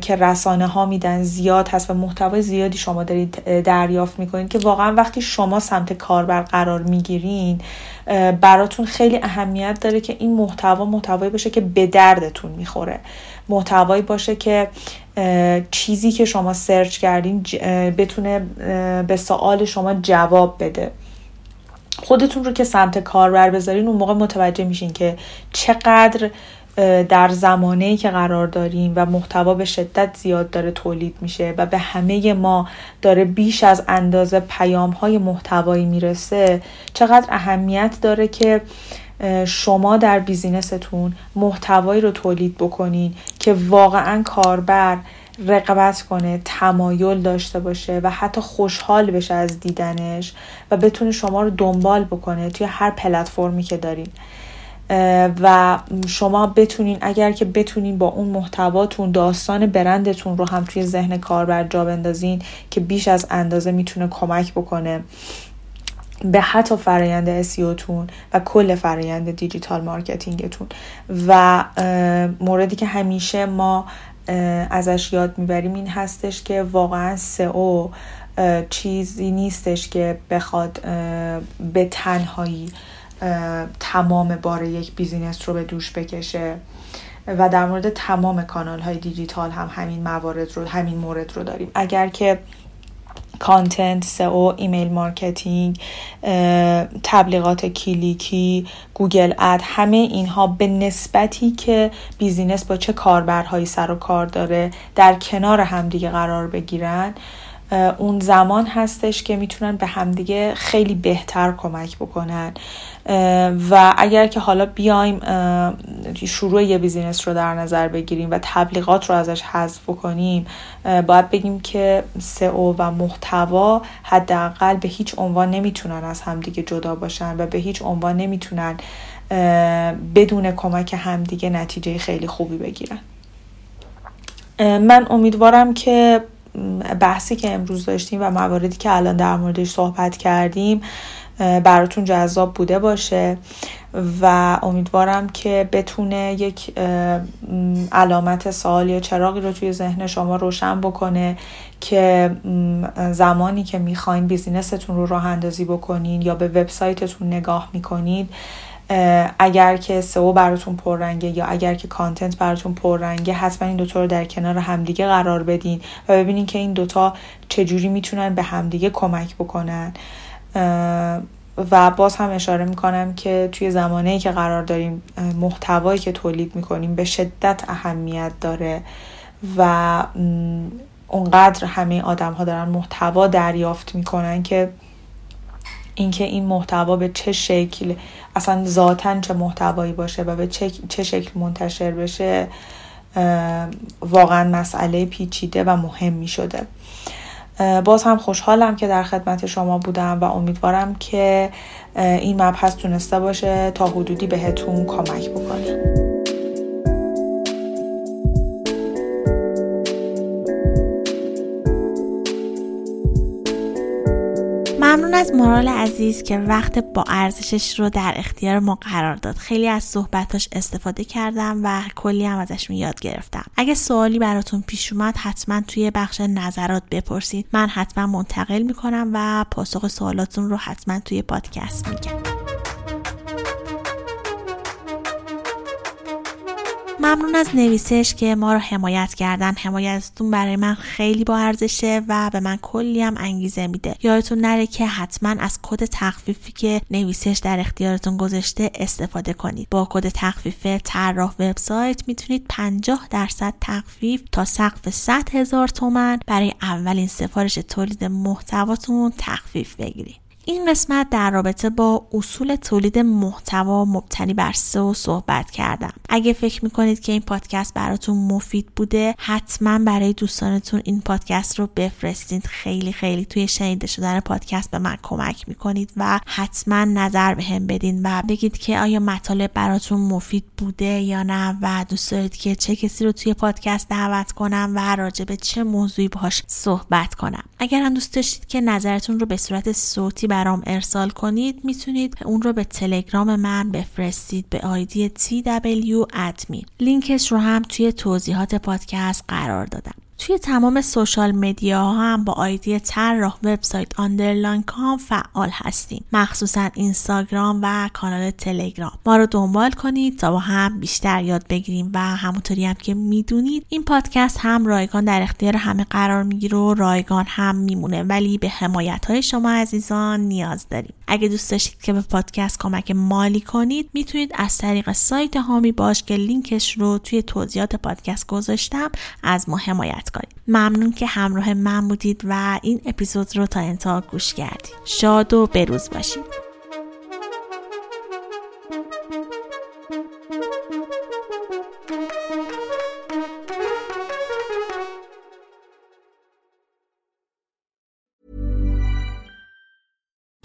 S2: که رسانه ها میدن زیاد هست و محتوای زیادی شما دارید دریافت می‌کنید که واقعا وقتی شما سمت کاربر قرار می‌گیرین براتون خیلی اهمیت داره که این محتوا محتوایی باشه که به دردتون می‌خوره. محتوایی باشه که چیزی که شما سرچ کردین بتونه به سوال شما جواب بده. خودتون رو که سمت کاربر بذارین اون موقع متوجه میشین که چقدر در زمانه که قرار داریم و محتوا به شدت زیاد داره تولید میشه و به همه ما داره بیش از اندازه پیام های محتوایی می‌رسه چقدر اهمیت داره که شما در بیزینستون محتوایی رو تولید بکنین که واقعا کاربر رقابت کنه تمایل داشته باشه و حتی خوشحال بشه از دیدنش و بتونه شما رو دنبال بکنه توی هر پلتفرمی که دارین. و شما بتونین اگر که بتونین با اون محتواتون داستان برندتون رو هم توی ذهن کاربر جا بندازین که بیش از اندازه می‌تونه کمک بکنه به حتی فرایند SEO تون و کل فرایند digital marketing تون. و موردی که همیشه ما ازش یاد می‌بریم این هستش که واقعا سئو چیزی نیستش که بخواد به تنهایی تمام بار یک business رو به دوش بکشه. و در مورد تمام کانال های دیجیتال هم همین موارد رو همین مورد رو داریم. اگر که content سئو email marketing تبلیغات کلیکی Google Ad همه اینها به نسبتی که business با چه کاربرهایی سر و کار داره در کنار همدیگه قرار بگیرن. اون زمان هستش که می‌تونن به همدیگه خیلی بهتر کمک بکنن. و اگر که حالا بیایم شروع یه business رو در نظر بگیریم و تبلیغات رو ازش حذف بکنیم باید بگیم که سئو و محتوا حداقل به هیچ عنوان نمی‌تونن از همدیگه جدا باشن و به هیچ عنوان نمی‌تونن بدون کمک همدیگه نتیجه خیلی خوبی بگیرن. من امیدوارم که بحثی که امروز داشتیم و مواردی که الان در موردش صحبت کردیم براتون جذاب بوده باشه و امیدوارم که بتونه یک علامت سوال یا چراغی رو توی ذهن شما روشن بکنه که زمانی که می‌خواین بیزینستون رو راه اندازی بکنین یا به وبسایتتون نگاه می‌کنید اگر که سئو براتون پررنگه یا اگر که کانتنت براتون پررنگه حتما این دوتا رو در کنار همدیگه قرار بدین و ببینین که این دوتا چجوری می‌تونن به همدیگه کمک بکنن. و باز هم اشاره می‌کنم که توی زمانه که قرار داریم محتوایی که تولید می‌کنیم به شدت اهمیت داره و اونقدر همه آدم ها دارن محتوا دریافت می‌کنن که اینکه این محتوا به چه شکل اصلا ذاتا چه محتوایی باشه و به چه, چه شکل منتشر بشه واقعا مسئله پیچیده و مهمی شده. باز هم خوشحالم که در خدمت شما بودم و امیدوارم که این مبحث تونسته باشه تا حدودی بهتون کمک بکنه.
S1: از مارال عزیز که وقت با ارزشش رو در اختیار ما قرار داد. خیلی از صحبتاش استفاده کردم و کلی هم ازش یاد گرفتم. اگه سوالی براتون پیش اومد حتما توی بخش نظرات بپرسید. من حتما منتقل می‌کنم و پاسخ سوالاتون رو حتما توی پادکست میگم. ممنون از نویسش که ما رو حمایت کردن. حمایتتون برای من خیلی با ارزشه و به من کلی هم انگیزه میده. یادتون نره که حتما از کد تخفیفی که نویسش در اختیارتون گذاشته استفاده کنید. با کد تخفیف طراح وبسایت می‌تونید 50 درصد تخفیف تا سقف 100 هزار تومن برای اولین سفارش تولید محتواتون تخفیف بگیرید. این قسمت در رابطه با اصول تولید محتوا مبتنی بر سئو صحبت کردم. اگه فکر می‌کنید که این پادکست براتون مفید بوده حتما برای دوستانتون این پادکست رو بفرستید خیلی خیلی توی شنیده شدن پادکست به من کمک می‌کنید و حتما نظر به هم بدین و بگید که آیا مطالب براتون مفید بوده یا نه و دوست دارید که چه کسی رو توی پادکست دعوت کنم و راجع به چه موضوعی باهاش صحبت کنم. اگر هم دوست داشتید که نظرتون رو به صورت صوتی برام ارسال کنید می‌تونید اون رو به تلگرام من بفرستید به ID TW admin لینکش رو هم توی توضیحات پادکست قرار دادم. توی تمام social media ها هم با ID طراح وبسایت underline com فعال هستیم. مخصوصا اینستاگرام و کانال تلگرام. ما رو دنبال کنید تا با هم بیشتر یاد بگیریم و همونطوری هم که می‌دونید این پادکست هم رایگان در اختیار همه قرار می‌گیره و رایگان هم میمونه. ولی به حمایت های شما عزیزان نیاز داریم. اگه دوست داشتید که به پادکست کمک مالی کنید می‌تونید از طریق سایت هامی باش که لینکش رو توی توضیحات پادکست گذاشتم از ما حمایت کنید. ممنون که همراه من بودید و این اپیزود رو تا انتها گوش کردید. شاد و بروز باشید.